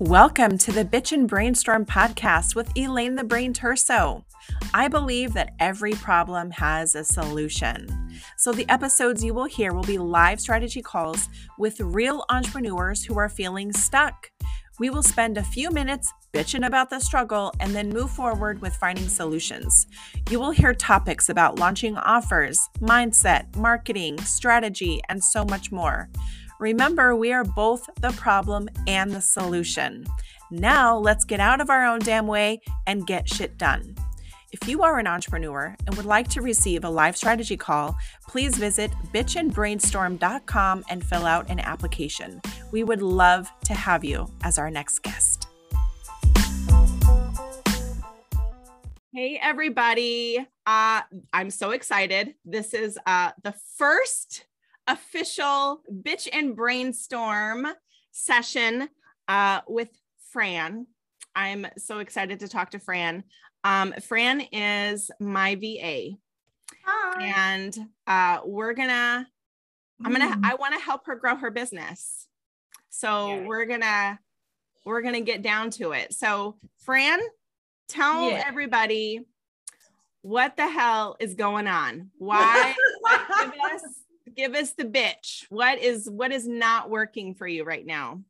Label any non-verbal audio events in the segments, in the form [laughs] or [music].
Welcome to the Bitch and Brainstorm podcast with Elaine the Brain Terso. I believe that every problem has a solution. So, the episodes you will hear will be live strategy calls with real entrepreneurs who are feeling stuck. We will spend a few minutes bitching about the struggle and then move forward with finding solutions. You will hear topics about launching offers, mindset, marketing, strategy, and so much more. Remember, we are both the problem and the solution. Now, let's get out of our own damn way and get shit done. If you are an entrepreneur and would like to receive a live strategy call, please visit bitchandbrainstorm.com and fill out an application. We would love to have you as our next guest. Hey, everybody. Uh, I'm so excited. This is uh, the first official bitch and brainstorm session uh, with Fran. I'm so excited to talk to Fran. Um, Fran is my VA. Hi. And uh, we're gonna, I'm gonna, mm. I want to help her grow her business. So yeah. we're gonna, we're gonna get down to it. So Fran, tell yeah. everybody what the hell is going on. Why? [laughs] give us give us the bitch. What is what is not working for you right now?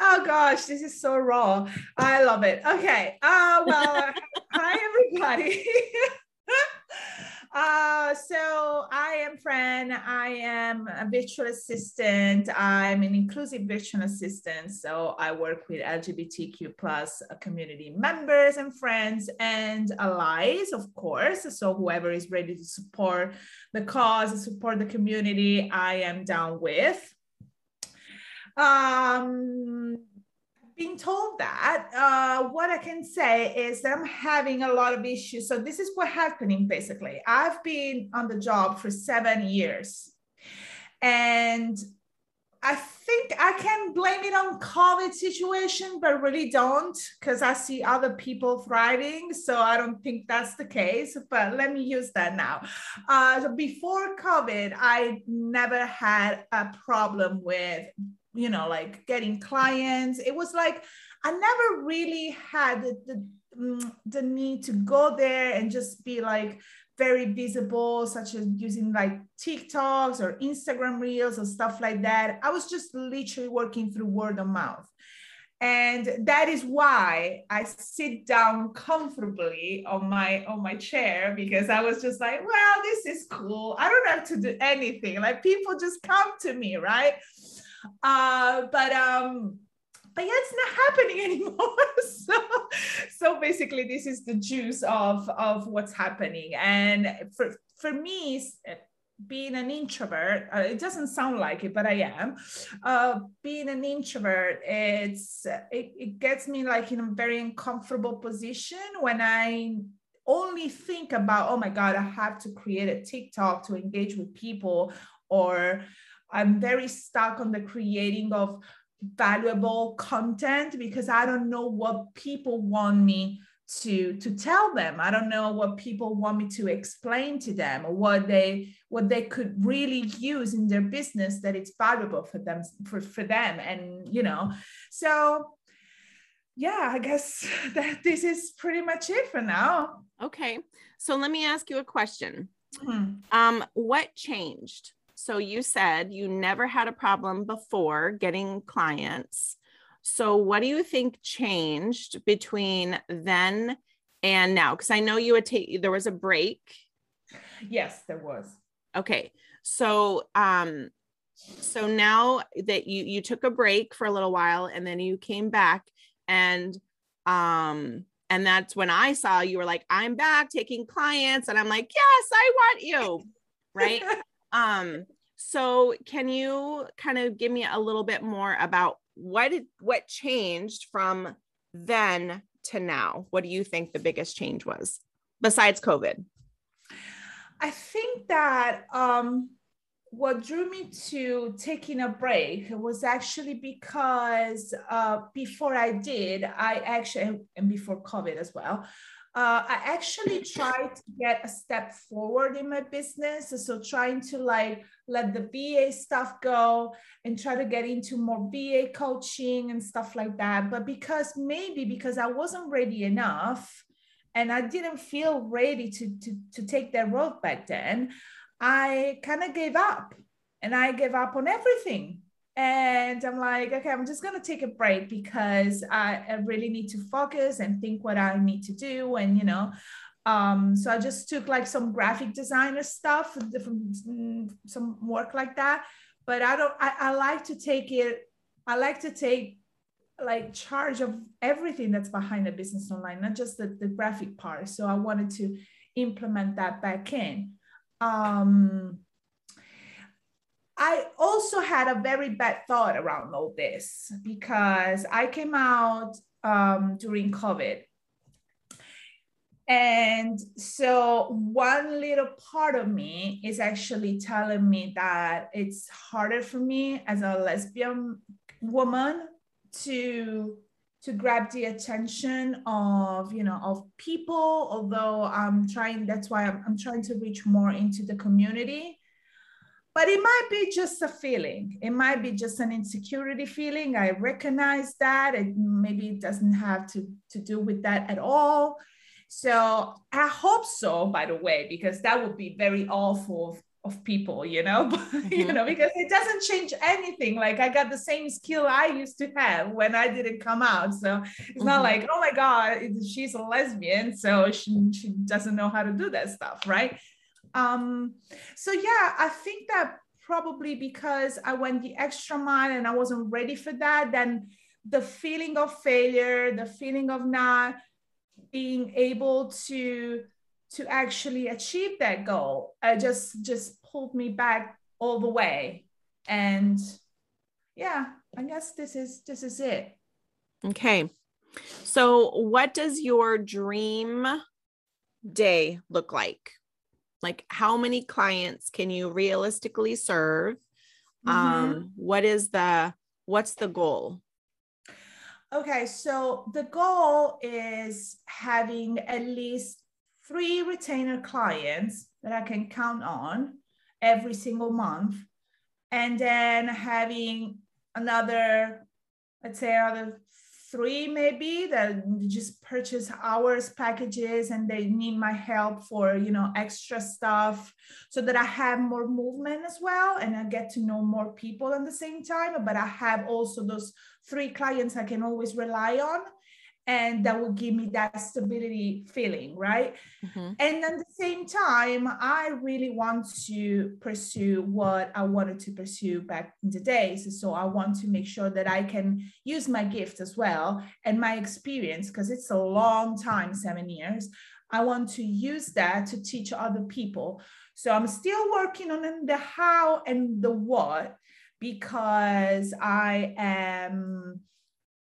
Oh gosh, this is so raw. I love it. Okay. Uh well, [laughs] hi everybody. [laughs] Uh, so I am Fran. I am a virtual assistant. I'm an inclusive virtual assistant. So I work with LGBTQ plus community members and friends and allies, of course. So whoever is ready to support the cause, and support the community, I am down with. Um, being told that, uh, what I can say is that I'm having a lot of issues. So this is what's happening basically. I've been on the job for seven years, and I think I can blame it on COVID situation, but really don't because I see other people thriving. So I don't think that's the case. But let me use that now. Uh, so before COVID, I never had a problem with you know like getting clients. It was like i never really had the, the, mm, the need to go there and just be like very visible such as using like tiktoks or instagram reels or stuff like that. I was just literally working through word of mouth. And that is why i sit down comfortably on my on my chair because i was just like well this is cool. I don't have to do anything. Like people just come to me right uh, but um, but yeah, it's not happening [laughs] anymore. so, so basically, this is the juice of of what's happening. And for for me, being an introvert, uh, it doesn't sound like it, but I am. Uh, being an introvert, it's it, it gets me like in a very uncomfortable position when I only think about, oh my God, I have to create a TikTok to engage with people or I'm very stuck on the creating of valuable content because I don't know what people want me to to tell them. I don't know what people want me to explain to them or what they what they could really use in their business that it's valuable for them for, for them. And you know so yeah i guess [laughs] that this is pretty much it for now. Okay. So let me ask you a question. Mm-hmm. um what changed so you said you never had a problem before getting clients. So what do you think changed between then and now? Because I know you would take there was a break. Yes, there was. Okay. So um so now that you you took a break for a little while and then you came back and um and that's when I saw you were like I'm back taking clients and I'm like yes I want you right [laughs] um so can you kind of give me a little bit more about what did what changed from then to now? What do you think the biggest change was besides covid? I think that um what drew me to taking a break was actually because uh, before I did, I actually, and before COVID as well, uh, I actually tried to get a step forward in my business. So trying to like let the VA stuff go and try to get into more VA coaching and stuff like that. But because maybe because I wasn't ready enough and I didn't feel ready to, to, to take that road back then, I kind of gave up and I gave up on everything and i'm like okay i'm just going to take a break because I, I, really need to focus and think what i need to do and you know um, so i just took like some graphic designer stuff different some work like that. But i don't I, I like to take it i like to take like charge of everything that's behind the business online not just the, the graphic part. So i wanted to implement that back in. Um I also had a very bad thought around all this because I came out um, during COVID. And so, one little part of me is actually telling me that it's harder for me as a lesbian woman to to grab the attention of you know of people although i'm trying that's why i'm, I'm trying to reach more into the community but it might be just a feeling. It might be just an insecurity feeling. I recognize that and maybe it doesn't have to to do with that at all. So i hope so by the way because that would be very awful of, of people you know? [laughs] Mm-hmm. you know because it doesn't change anything. Like i got the same skill i used to have when i didn't come out. So it's mm-hmm. not like oh my god she's a lesbian so she, she doesn't know how to do that stuff right um, so yeah, I think that probably because I went the extra mile and I wasn't ready for that, then the feeling of failure, the feeling of not being able to to actually achieve that goal, I just just pulled me back all the way. And yeah, I guess this is this is it. Okay. So what does your dream day look like? Like how many clients can you realistically serve mm-hmm. um what is the what's the goal okay so the goal is having at least three retainer clients that i can count on every single month and then having another let's say another three maybe that just purchase hours packages and they need my help for you know extra stuff so that i have more movement as well and i get to know more people at the same time. But i have also those three clients i can always rely on and that will give me that stability feeling right? Mm-hmm. and at the same time i really want to pursue what i wanted to pursue back in the days. So i want to make sure that i can use my gift as well and my experience because it's a long time seven years. I want to use that to teach other people. So i'm still working on the how and the what because i am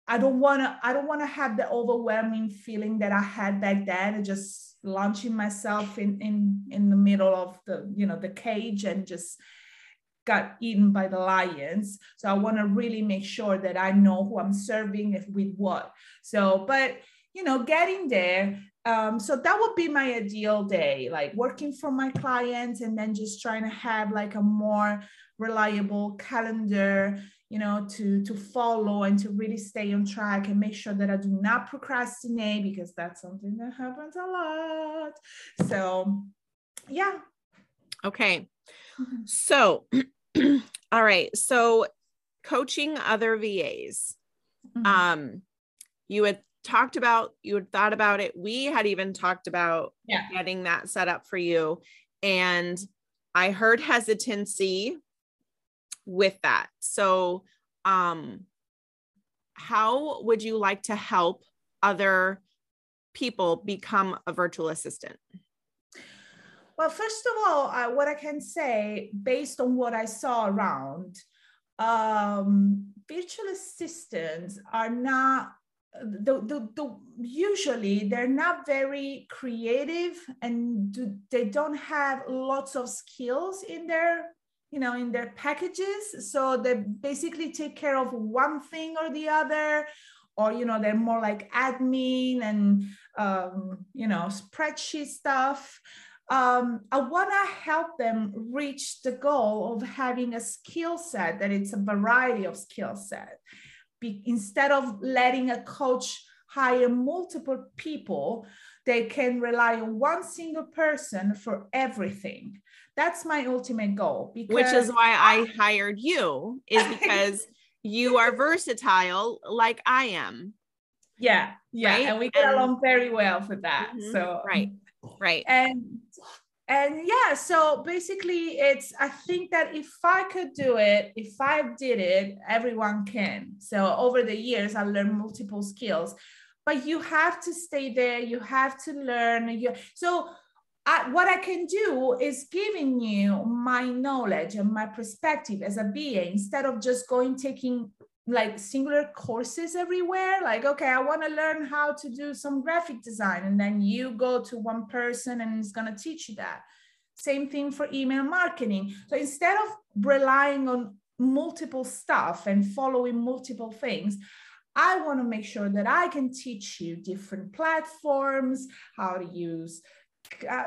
I don't want to I don't want to have the overwhelming feeling that I had back then just launching myself in in in the middle of the you know the cage and just got eaten by the lions. So I want to really make sure that I know who I'm serving if with what. So but you know getting there um, so that would be my ideal day like working for my clients and then just trying to have like a more reliable calendar you know to to follow and to really stay on track and make sure that i do not procrastinate because that's something that happens a lot. So yeah. Okay. Mm-hmm. so [clears throat] all right. So coaching other vas mm-hmm. um you had talked about you had thought about it. We had even talked about yeah. getting that set up for you. And i heard hesitancy with that. So, um, how would you like to help other people become a virtual assistant? Well, first of all, uh, what I can say based on what I saw around, um, virtual assistants are not the, the, the usually they're not very creative and do, they don't have lots of skills in their you know in their packages so they basically take care of one thing or the other or you know they're more like admin and um, you know, spreadsheet stuff. Um, I want to help them reach the goal of having a skill set that it's a variety of skill set. Be, instead of letting a coach hire multiple people, they can rely on one single person for everything. That's my ultimate goal. Because Which is why I hired you, is [laughs] because you are versatile like I am. Yeah, yeah, right? and we get and, along very well for that. Mm-hmm, so right, right, and and yeah, so basically, it's I think that if I could do it, if I did it, everyone can. So over the years, I learned multiple skills, but you have to stay there. You have to learn. You so. I, what I can do is giving you my knowledge and my perspective as a VA instead of just going taking like singular courses everywhere. Like okay i want to learn how to do some graphic design and then you go to one person and it's going to teach you that. Same thing for email marketing. So instead of relying on multiple stuff and following multiple things i want to make sure that i can teach you different platforms how to use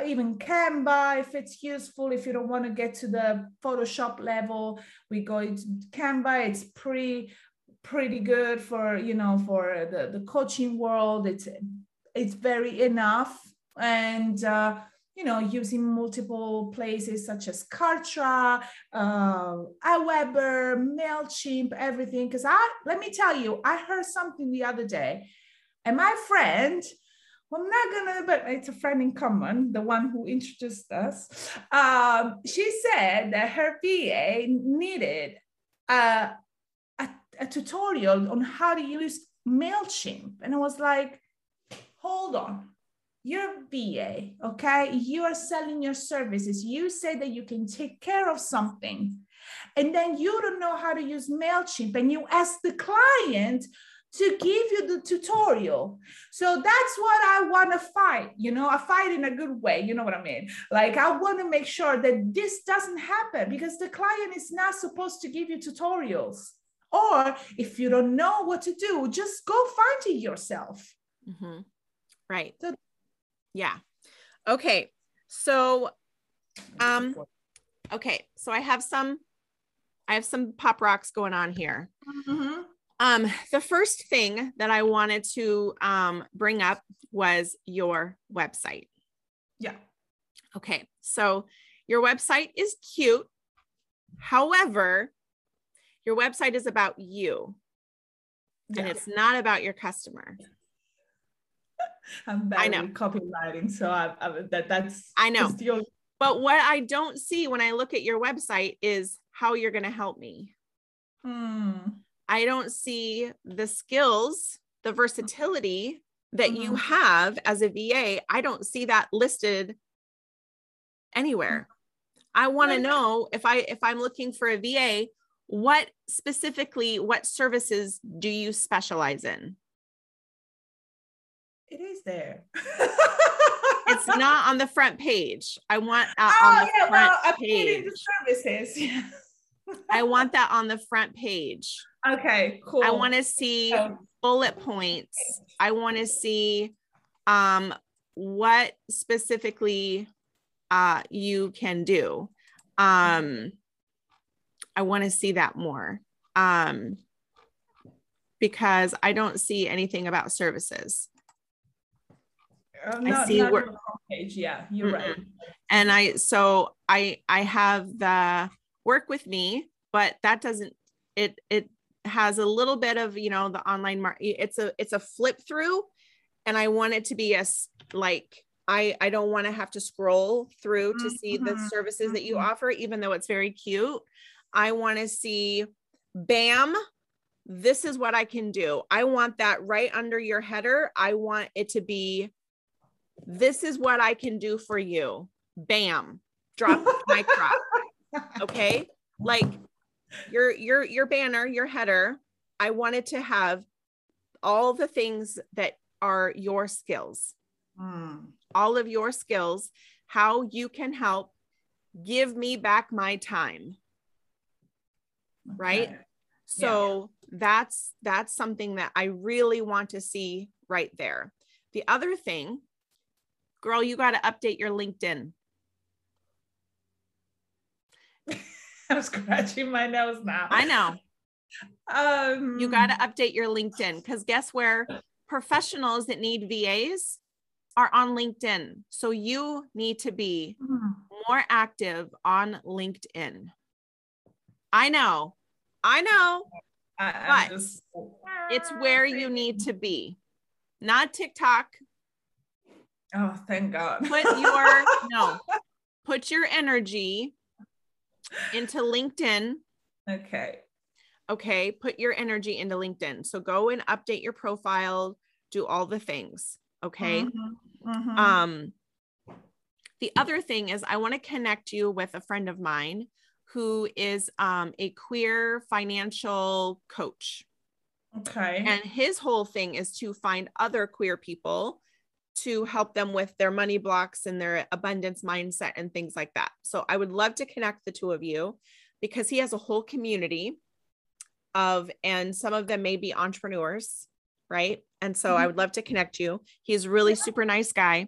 even Canva if it's useful. If you don't want to get to the Photoshop level, we go into Canva. It's pretty pretty good for you know for the, the coaching world it's it's very enough and uh, you know using multiple places such as kartra uh, aweber mailchimp everything because i let me tell you i heard something the other day and my friend well, I'm not gonna, but it's a friend in common, the one who introduced us. Um, she said that her VA needed a a tutorial on how to use MailChimp. And I was like, hold on, you're VA, okay? You are selling your services. You say that you can take care of something. And then you don't know how to use MailChimp and you ask the client to give you the tutorial. So that's what I want to fight. You know, I fight in a good way. You know what I mean? Like, I want to make sure that this doesn't happen because the client is not supposed to give you tutorials. Or if you don't know what to do, just go find it yourself. Mm-hmm. Right. So, yeah. Okay. So, um, okay. So I have some, I have some pop rocks going on here. Mm-hmm. Um, the first thing that I wanted to um, bring up was your website. Yeah. Okay. So your website is cute. However, your website is about you yeah. and it's not about your customer. [laughs] I'm bad I know. copywriting, so I, I, that that's I know. Only- but what I don't see when I look at your website is how you're going to help me. Hmm. I don't see the skills, the versatility that mm-hmm. you have as a VA. I don't see that listed anywhere. I want to know if I if I'm looking for a VA, what specifically what services do you specialize in it is there it's not on the front page i want uh, oh, on the yeah, front well, page services i want that on the front page okay cool i want to see oh. bullet points i want to see um what specifically uh you can do um I want to see that more um, because I don't see anything about services. Uh, I see where page. Yeah, you're mm right. And I so I I have the work with me, but that doesn't it it has a little bit of you know the online market. It's a it's a flip through, and I want it to be as like I, I don't want to have to scroll through to see the mm-hmm. services that you mm-hmm. offer, even though it's very cute. I want to see, bam, this is what I can do. I want that right under your header. I want it to be, this is what I can do for you. Bam, drop [laughs] my crop. Okay. Like your, your, your banner, your header, I wanted to have all the things that are your skills, mm. all of your skills, how you can help give me back my time right so yeah. that's that's something that i really want to see right there the other thing, girl, you got to update your LinkedIn. [laughs] I'm scratching my nose now. I know. Um, You got to update your LinkedIn because guess where? Professionals that need VAs are on LinkedIn. So you need to be Mm. more active on LinkedIn. I know. I know. I, But just, It's where you need to be, not TikTok. Oh, thank God. Put your, [laughs] no, put your energy into LinkedIn. okay. Okay. Put your energy into LinkedIn. So go and update your profile, do all the things. Okay. Mhm, mhm. Um, the other thing is, I want to connect you with a friend of mine who is um, a queer financial coach. okay. And his whole thing is to find other queer people to help them with their money blocks and their abundance mindset and things like that. So I would love to connect the two of you because he has a whole community of, and some of them may be entrepreneurs, right? And so I Mhm. would love to connect you. He's a really super nice guy.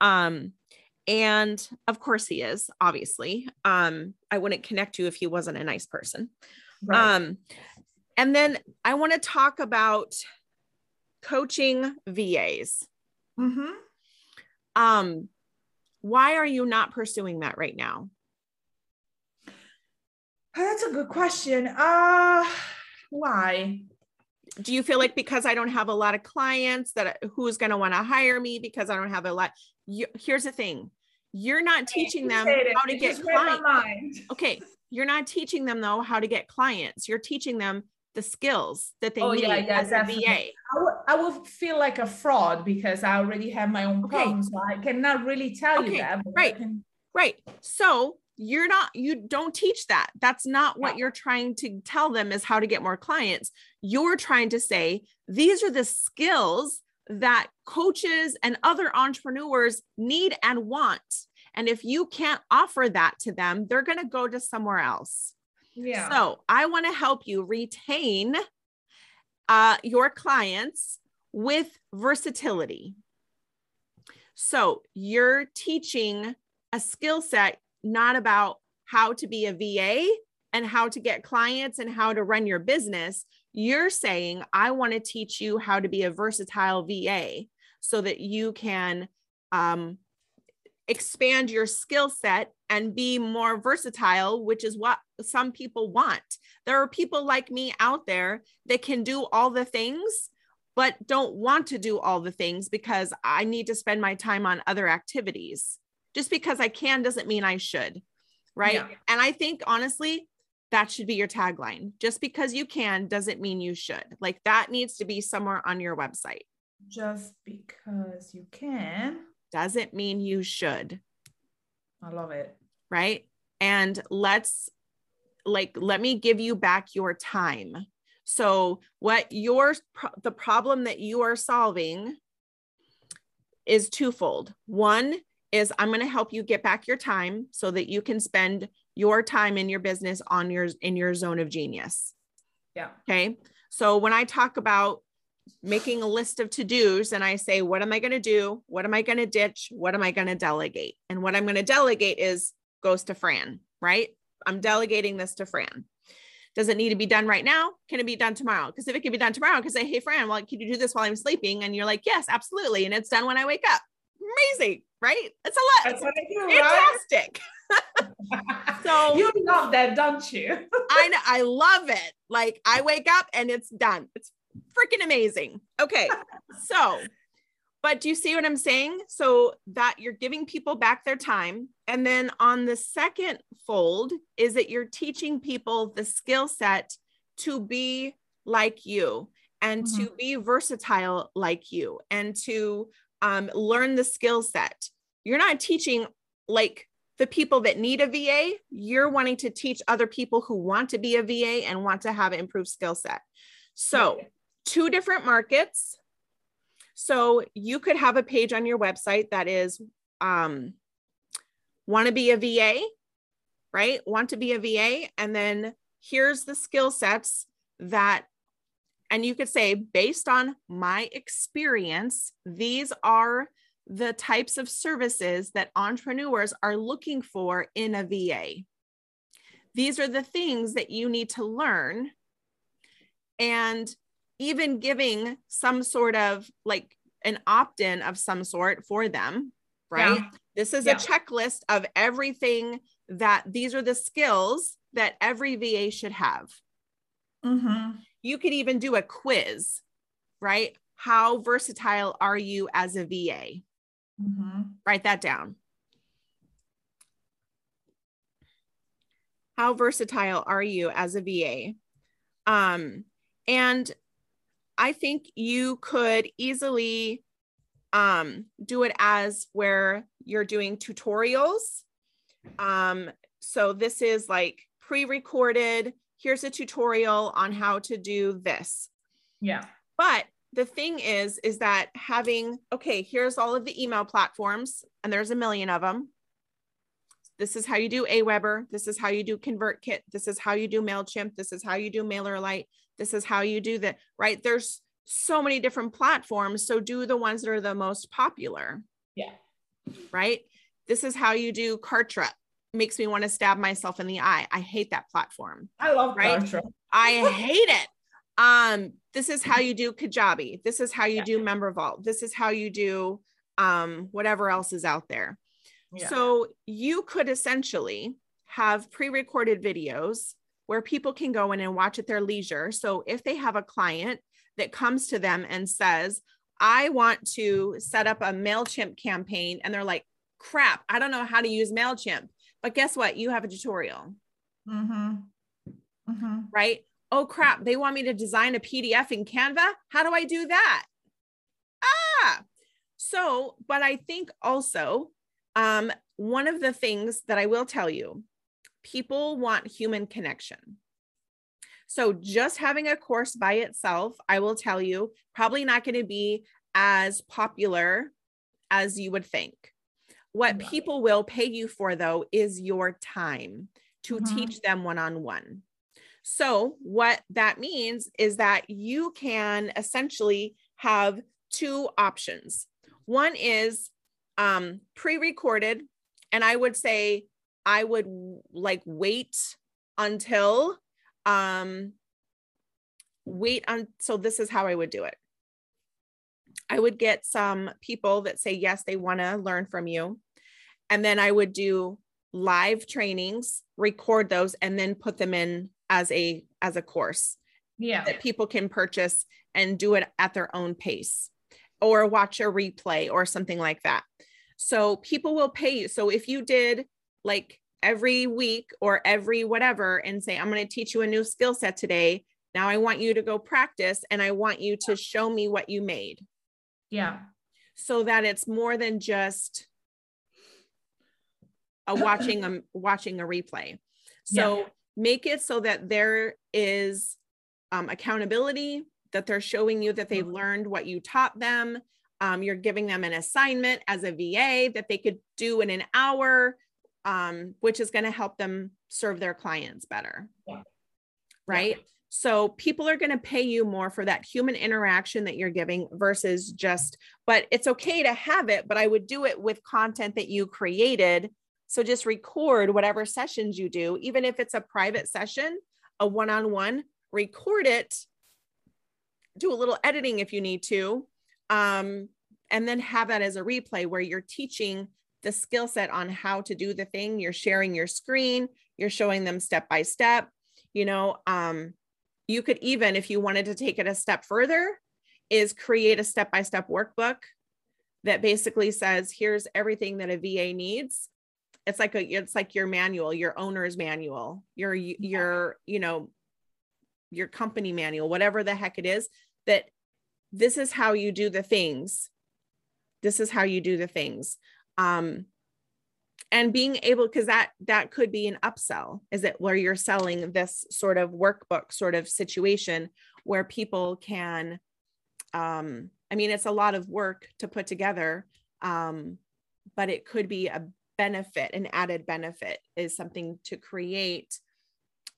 Um, and of course he is, obviously. Um, I wouldn't connect you if he wasn't a nice person. right. Um, and then I want to talk about coaching VAs. Mhm. Um, why are you not pursuing that right now? Oh, That's a good question. Uh, why? Do you feel like because I don't have a lot of clients that who's going to want to hire me because I don't have a lot? You, here's the thing. You're not teaching them it. how to You get just read my clients. [laughs] Okay, you're not teaching them though how to get clients. You're teaching them the skills that they Oh, need yeah, yeah, as a. VA. I would feel like a fraud because I already have my own Okay. problems. So I cannot really tell Okay, you that. right. can- Right. So you're not, you don't teach that. That's not what you're trying to tell them is how to get more clients. You're trying to say these are the skills that coaches and other entrepreneurs need and want. And if you can't offer that to them, they're going to go to somewhere else. Yeah. So I want to help you retain uh, your clients with versatility. So you're teaching a skill set, not about how to be a VA and how to get clients and how to run your business. You're saying, I want to teach you how to be a versatile VA so that you can um, expand your skill set and be more versatile, which is what some people want. There are people like me out there that can do all the things, but don't want to do all the things because I need to spend my time on other activities. Just because I can doesn't mean I should. Right. Yeah. And I think honestly, that should be your tagline. Just because you can doesn't mean you should. Like that needs to be somewhere on your website. Just because you can. Doesn't mean you should. I love it. right? And let's like let me give you back your time. So what your the problem that you are solving is twofold. One is I'm going to help you get back your time so that you can spend your time in your business on your in your zone of genius. Yeah. Okay? So when I talk about making a list of to-dos and I say what am I going to do? What am I going to ditch? What am I going to delegate? And what I'm going to delegate is goes to Fran, right? I'm delegating this to Fran. Does it need to be done right now? Can it be done tomorrow? Because if it can be done tomorrow, because say, hey, Fran, well, can you do this while I'm sleeping? And you're like, yes, absolutely. And it's done when I wake up. Amazing, right? It's a lot. That's what I do, right? fantastic. [laughs] So- you love that, don't you? [laughs] I know, I love it. Like I wake up and it's done. It's freaking amazing. Okay. So, but do you see what I'm saying? So that you're giving people back their time. And then on the second fold is that you're teaching people the skill set to be like you and to be versatile like you and to um, learn the skill set. You're not teaching like the people that need a VA, you're wanting to teach other people who want to be a VA and want to have improved skill set. So, two different markets. So, you could have a page on your website that is um, want to be a VA, right? Want to be a VA. And then here's the skill sets that and you could say, based on my experience, these are the types of services that entrepreneurs are looking for in a VA. These are the things that you need to learn. And even giving some sort of like an opt in of some sort for them, right? Yeah. This is yeah. a checklist of everything that these are the skills that every VA should have. Mm-hmm. You could even do a quiz, right? How versatile are you as a VA? Mm-hmm. Write that down. How versatile are you as a VA? Um, and I think you could easily um, do it as where you're doing tutorials. Um, so this is like pre-recorded. Here's a tutorial on how to do this. Yeah. But the thing is, is that having, okay, here's all of the email platforms, and there's a million of them. This is how you do Aweber. This is how you do ConvertKit. This is how you do MailChimp. This is how you do MailerLite. This is how you do that, right? There's so many different platforms. So do the ones that are the most popular. Yeah. Right. This is how you do Kartra. Makes me want to stab myself in the eye. I hate that platform. I love right? Kartra. I [laughs] hate it. Um, this is how you do Kajabi. This is how you yeah. do Member Vault. This is how you do um, whatever else is out there. Yeah. So you could essentially have pre-recorded videos where people can go in and watch at their leisure. So if they have a client that comes to them and says, I want to set up a MailChimp campaign, and they're like, crap, I don't know how to use MailChimp. But guess what? You have a tutorial. Mm-hmm. Mm-hmm. Right? oh crap, they want me to design a PDF in Canva. How do I do that? Ah, so, but I think also um, one of the things that I will tell you, people want human connection. So just having a course by itself, I will tell you, probably not going to be as popular as you would think. What right. people will pay you for, though, is your time to mm-hmm. teach them one on one. So, what that means is that you can essentially have two options. One is um, pre recorded, and I would say I would like wait until um wait on so this is how I would do it. I would get some people that say yes they want to learn from you. And then I would do live trainings, record those and then put them in as a as a course yeah. that people can purchase and do it at their own pace or watch a replay or something like that. So people will pay you. So if you did like every week or every whatever and say i'm going to teach you a new skill set today. Now i want you to go practice and i want you to show me what you made. Yeah. So that it's more than just a [clears throat] watching a watching a replay. So yeah. make it so that there is um, accountability, that they're showing you that they've mm-hmm. learned what you taught them. Um, you're giving them an assignment as a VA that they could do in an hour, um, which is going to help them serve their clients better. Yeah. Right. Yeah. So people are going to pay you more for that human interaction that you're giving versus just, but it's okay to have it, but I would do it with content that you created so just record whatever sessions you do, even if it's a private session, a one on one, record it, do a little editing if you need to, um, and then have that as a replay where you're teaching the skill set on how to do the thing. You're sharing your screen, you're showing them step by step. You know, um, you could even, if you wanted to take it a step further, is create a step by step workbook that basically says here's everything that a VA needs it's like a it's like your manual your owner's manual your your you know your company manual whatever the heck it is that this is how you do the things this is how you do the things um and being able because that that could be an upsell is it where you're selling this sort of workbook sort of situation where people can um i mean it's a lot of work to put together um but it could be a benefit, an added benefit is something to create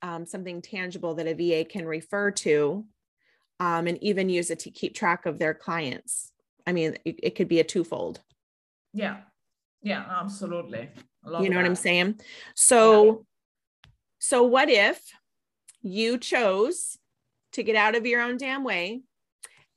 um, something tangible that a VA can refer to um, and even use it to keep track of their clients. I mean, it, it could be a twofold. Yeah. Yeah, absolutely. You know that. what I'm saying? So, yeah. so what if you chose to get out of your own damn way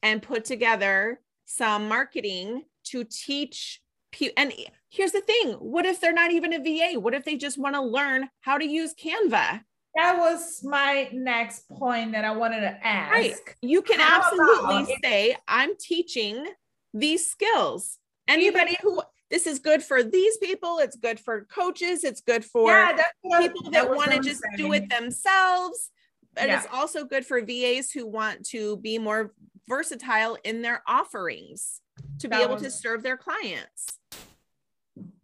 and put together some marketing to teach people? And here's the thing what if they're not even a VA? What if they just want to learn how to use Canva? That was my next point that I wanted to ask. Right. You can how absolutely say, I'm teaching these skills. Anybody who this is good for these people, it's good for coaches, it's good for yeah, people that, that want to just do it themselves. But yeah. it's also good for VAs who want to be more versatile in their offerings to that be able was, to serve their clients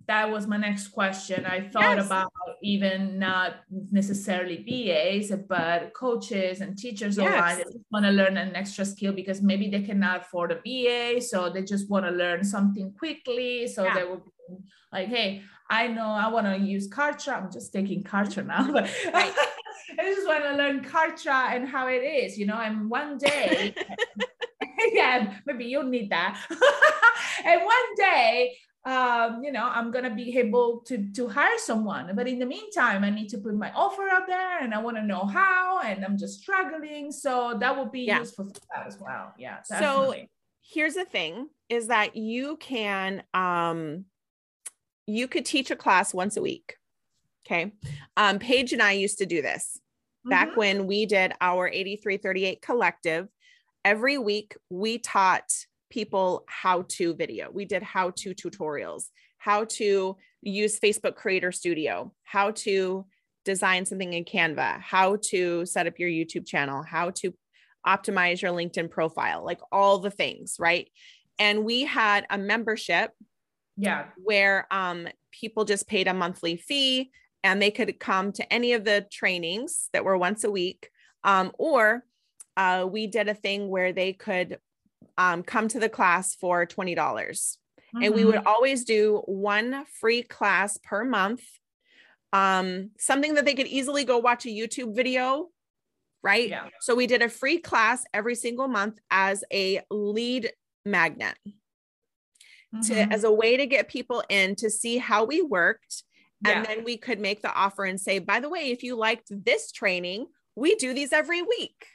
that was my next question. I thought yes. about even not necessarily VAs, but coaches and teachers yes. online that want to learn an extra skill because maybe they cannot afford a VA, so they just want to learn something quickly. So yeah. they will be like, "Hey, I know I want to use Kartra. I'm just taking Kartra now, but right. [laughs] I just want to learn Kartra and how it is, you know. And one day." [laughs] [laughs] yeah, maybe you'll need that. and one day um, you know, I'm gonna be able to to hire someone. But in the meantime, I need to put my offer out there, and I want to know how, and I'm just struggling. So that would be yeah. useful for that as well. Yeah. Definitely. So here's the thing: is that you can um, you could teach a class once a week. Okay, um, Paige and I used to do this back mm-hmm. when we did our 8338 collective. Every week we taught people how to video. We did how to tutorials, how to use Facebook Creator Studio, how to design something in Canva, how to set up your YouTube channel, how to optimize your LinkedIn profile, like all the things, right? And we had a membership yeah where um people just paid a monthly fee and they could come to any of the trainings that were once a week um, or uh, we did a thing where they could um, come to the class for $20. dollars mm-hmm. And we would mm-hmm. always do one free class per month, um, something that they could easily go watch a YouTube video. Right. Yeah. So we did a free class every single month as a lead magnet. Mm-hmm. To, as a way to get people in to see how we worked. Yeah. And then we could make the offer and say, by the way, if you liked this training, we do these every week.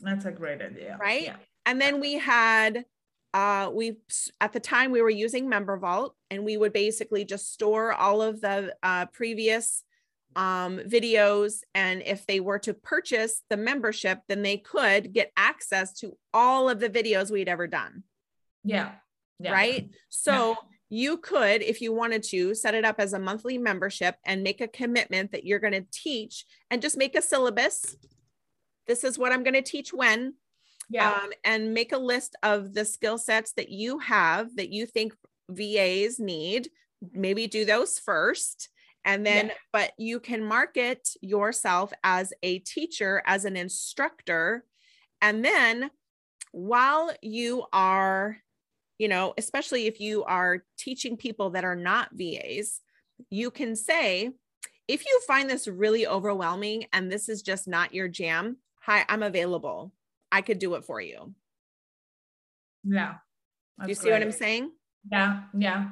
That's a great idea. Right. Yeah. And then we had uh, we at the time we were using member vault and we would basically just store all of the uh, previous um, videos. And if they were to purchase the membership then they could get access to all of the videos we'd ever done. Yeah, yeah. right? So yeah. you could if you wanted to set it up as a monthly membership and make a commitment that you're going to teach and just make a syllabus. This is what i'm going to teach when yeah. Um, and make a list of the skill sets that you have that you think VAs need. Maybe do those first. And then, yeah. but you can market yourself as a teacher, as an instructor. And then while you are, you know, especially if you are teaching people that are not VAs, you can say, if you find this really overwhelming and this is just not your jam, hi, I'm available. I could do it for you. Yeah. Do you see great. what I'm saying? Yeah. Yeah.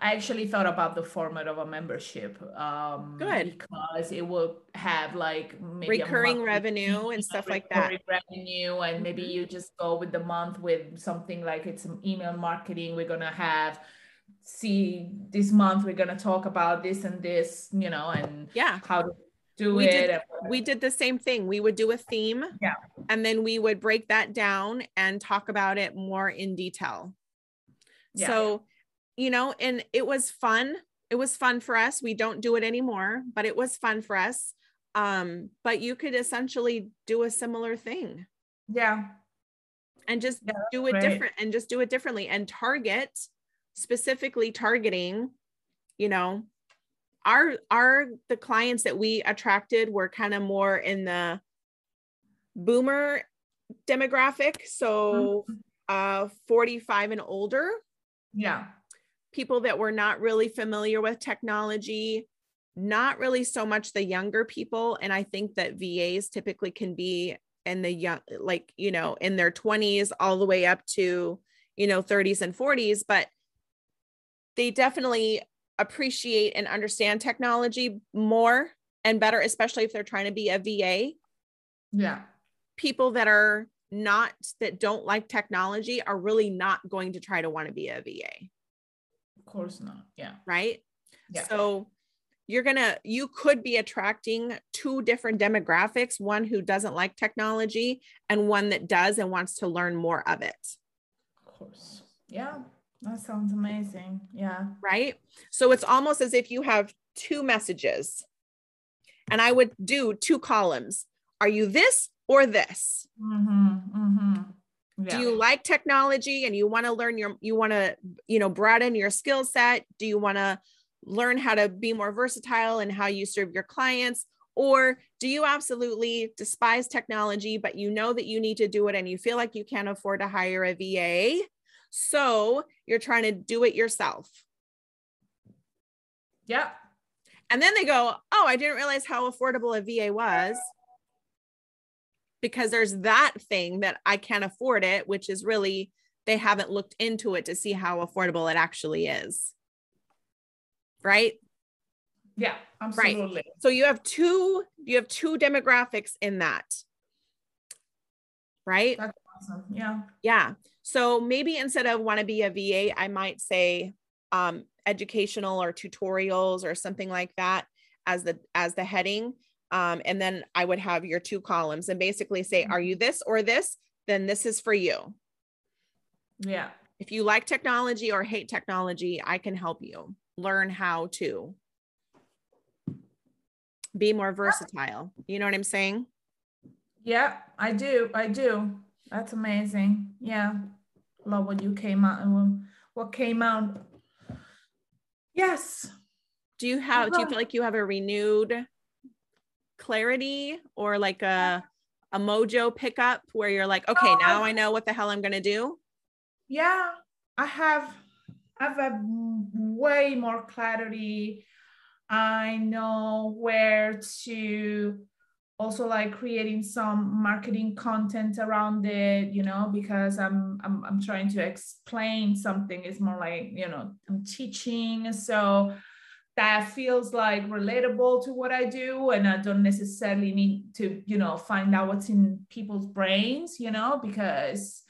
I actually thought about the format of a membership. Um, Good. Because it will have like maybe recurring revenue and stuff like that. Revenue, and maybe mm-hmm. you just go with the month with something like it's email marketing. We're going to have, see, this month we're going to talk about this and this, you know, and yeah, how to do we it. Did, we did the same thing. We would do a theme. Yeah. And then we would break that down and talk about it more in detail. Yeah. So, you know, and it was fun. It was fun for us. We don't do it anymore, but it was fun for us. Um, but you could essentially do a similar thing. Yeah. And just yeah, do it different and just do it differently and target specifically targeting, you know, our our the clients that we attracted were kind of more in the boomer demographic. So mm-hmm. uh 45 and older. Yeah. People that were not really familiar with technology not really so much the younger people. And i think that vas typically can be in the young like you know in their 20s all the way up to you know 30s and 40s but they definitely appreciate and understand technology more and better especially if they're trying to be a VA yeah. People that are not that don't like technology are really not going to try to want to be a VA of course not yeah. Right? Yeah. So you're going to you could be attracting two different demographics one who doesn't like technology and one that does and wants to learn more of it. Of course. Yeah that sounds amazing yeah right so it's almost as if you have two messages and i would do two columns are you this or this mm-hmm, mm-hmm. Yeah. do you like technology and you want to learn your you want to you know broaden your skill set do you want to learn how to be more versatile and how you serve your clients? Or do you absolutely despise technology, but you know that you need to do it and you feel like you can't afford to hire a VA? So you're trying to do it yourself. Yep. And then they go, Oh, I didn't realize how affordable a VA was. Because there's that thing that I can't afford it, which is really, they haven't looked into it to see how affordable it actually is right? Yeah, absolutely. Right. So you have two you have two demographics in that. Right? That's awesome. Yeah. Yeah. So maybe instead of want to be a VA, I might say um, educational or tutorials or something like that as the as the heading. Um, and then I would have your two columns and basically say, are you this or this? Then this is for you. Yeah. If you like technology or hate technology, I can help you learn how to be more versatile. You know what I'm saying? Yeah, I do. I do. That's amazing. Yeah. Love what you came out and what came out. Yes. Do you have do you feel like you have a renewed clarity or like a a mojo pickup where you're like, okay, now I know what the hell I'm gonna do? Yeah, I have I have a way more clarity. I know where to also like creating some marketing content around it, you know, because I'm I'm I'm trying to explain something. It's more like, you know, I'm teaching. So that feels like relatable to what I do. And I don't necessarily need to, you know, find out what's in people's brains, you know, because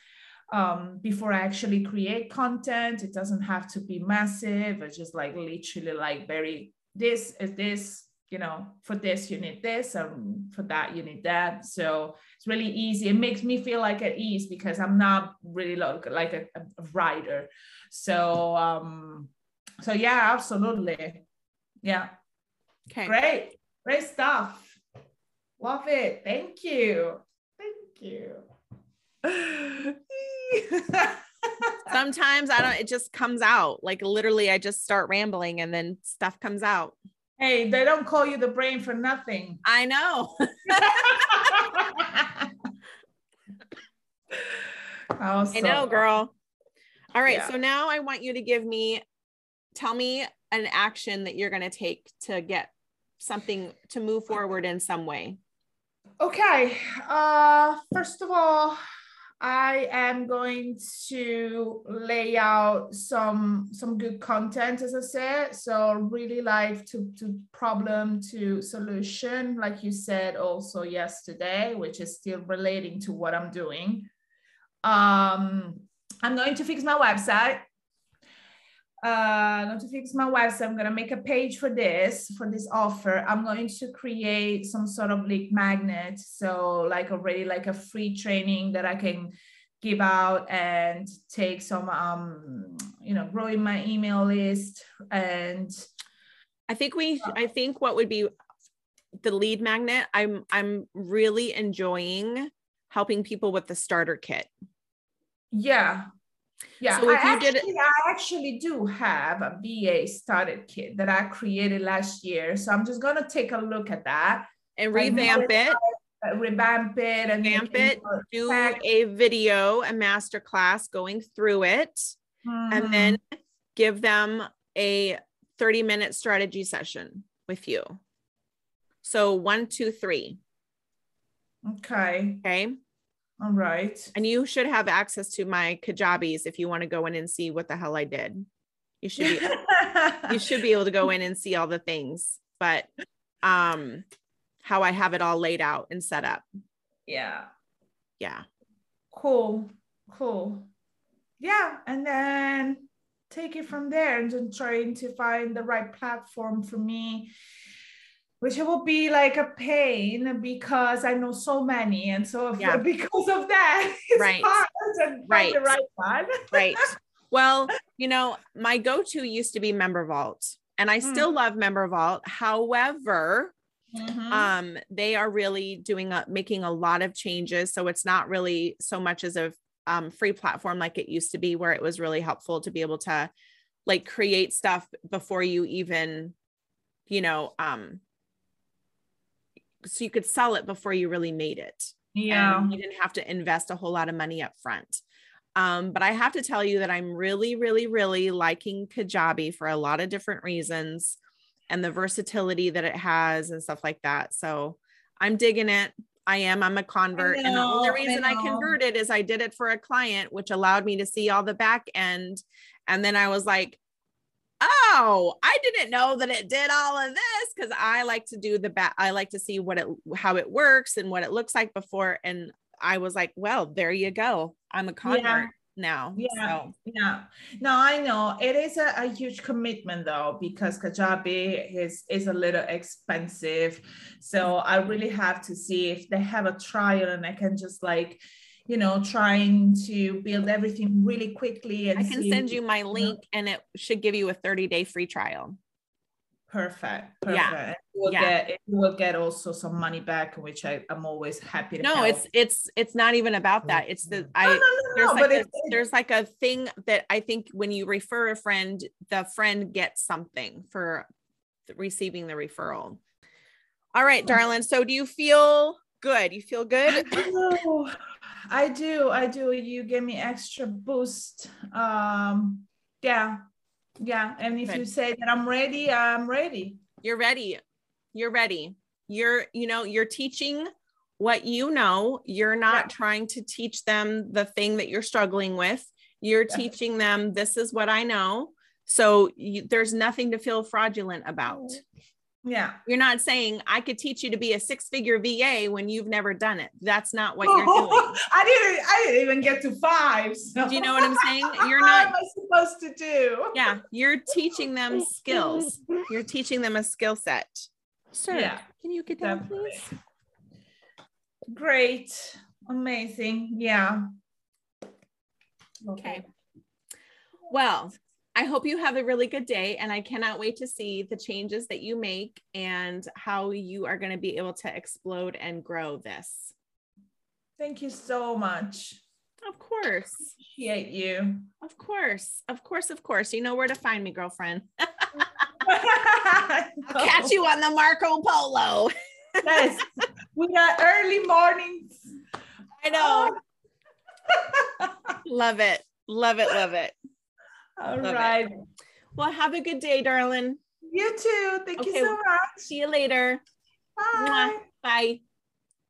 um, before I actually create content. It doesn't have to be massive. It's just like literally like very, this is this, you know, for this you need this, and for that you need that. So it's really easy. It makes me feel like at ease because I'm not really like, like a, a writer. So, um, so yeah, absolutely. Yeah. Okay. Great. Great stuff. Love it. Thank you. Thank you. [laughs] Sometimes I don't, it just comes out. Like literally, I just start rambling and then stuff comes out. Hey, they don't call you the brain for nothing. [laughs] I know. I know, girl. All right. Yeah. So now I want you to give me, tell me an action that you're going to take to get something to move forward in some way. Okay. Uh, first of all, I am going to lay out some some good content, as I said. So really like to, to problem to solution, like you said also yesterday, which is still relating to what I'm doing. Um, I'm going to fix my website. Uh, I'm going to fix my website. I'm going to make a page for this, for this offer. I'm going to create some sort of lead magnet. So like already like a free training that I can give out and take some, um, you know, growing my email list. And I think we, I think what would be the lead magnet. I'm, I'm really enjoying helping people with the starter kit. Yeah, yeah, so if I you actually, did it, I actually do have a VA started kit that I created last year. So I'm just gonna take a look at that and revamp it. Uh, revamp it and revamp it. Do a video, a master class going through it, mm-hmm. and then give them a 30 minute strategy session with you. So one, two, three. Okay. Okay. All right. And you should have access to my Kajabis if you want to go in and see what the hell I did. You should be [laughs] you should be able to go in and see all the things, but um how I have it all laid out and set up. Yeah. Yeah. Cool. Cool. Yeah. And then take it from there and then trying to find the right platform for me which will be like a pain because I know so many, and so yeah. [laughs] because of that, it's right. hard right. the right one. right. [laughs] Well, you know, my go-to used to be Member Vault, and I mm. still love Member Vault. However, mm-hmm. um, they are really doing a, making a lot of changes, so it's not really so much as a um, free platform like it used to be, where it was really helpful to be able to like create stuff before you even, you know, um, so you could sell it before you really made it. Yeah. And you didn't have to invest a whole lot of money up front. Um, but I have to tell you that I'm really, really, really liking Kajabi for a lot of different reasons and the versatility that it has and stuff like that. So I'm digging it. I am. I'm a convert. Know, and the only reason I, I, converted is I did it for a client, which allowed me to see all the back end. And then I was like, oh, I didn't know that it did all of this because I like to do the back. I like to see what it, how it works and what it looks like before. And I was like, well, there you go. I'm a convert. Yeah now. Yeah. So. Yeah. No, I know it is a, a, huge commitment though, because Kajabi is is a little expensive. So I really have to see if they have a trial and I can just like you know, trying to build everything really quickly. And I can send you my link and it should give you a 30 day free trial. Perfect. Perfect. Yeah. You will yeah. get you will get also some money back, which I, I'm always happy to No, help. it's it's it's not even about that. It's the I no, no, no, there's like a, there's like a thing that I think when you refer a friend, the friend gets something for receiving the referral. All right, darling. So do you feel good? You feel good? I do. I do. You give me extra boost. Um, yeah. Yeah. And if Good. you say that I'm ready, I'm ready. You're ready. You're ready. You're, you know, you're teaching what you know. You're not yeah. trying to teach them the thing that you're struggling with. You're yeah. teaching them this is what I know. So you, there's nothing to feel fraudulent about. Mm. Yeah. You're not saying I could teach you to be a six figure VA when you've never done it. That's not what you're oh, [laughs] doing. I didn't I didn't even get to five. So. Do you know what I'm saying? [laughs] You're not what am I supposed to do? Yeah, you're teaching them skills. [laughs] You're teaching them a skill set. Sir, yeah, can you get down, Definitely. please? Great. Amazing. Yeah. Okay. Well, I hope you have a really good day and I cannot wait to see the changes that you make and how you are going to be able to explode and grow this. Thank you so much. Of course. Appreciate you. Of course. Of course. Of course. You know where to find me, girlfriend. I'll [laughs] [laughs] catch you on the Marco Polo. yes. We got early mornings. I know. [laughs] love it. Love it. Love it. All Love right. It. Well, have a good day, darling. You too. Thank okay. you so much. See you later. Bye. Bye.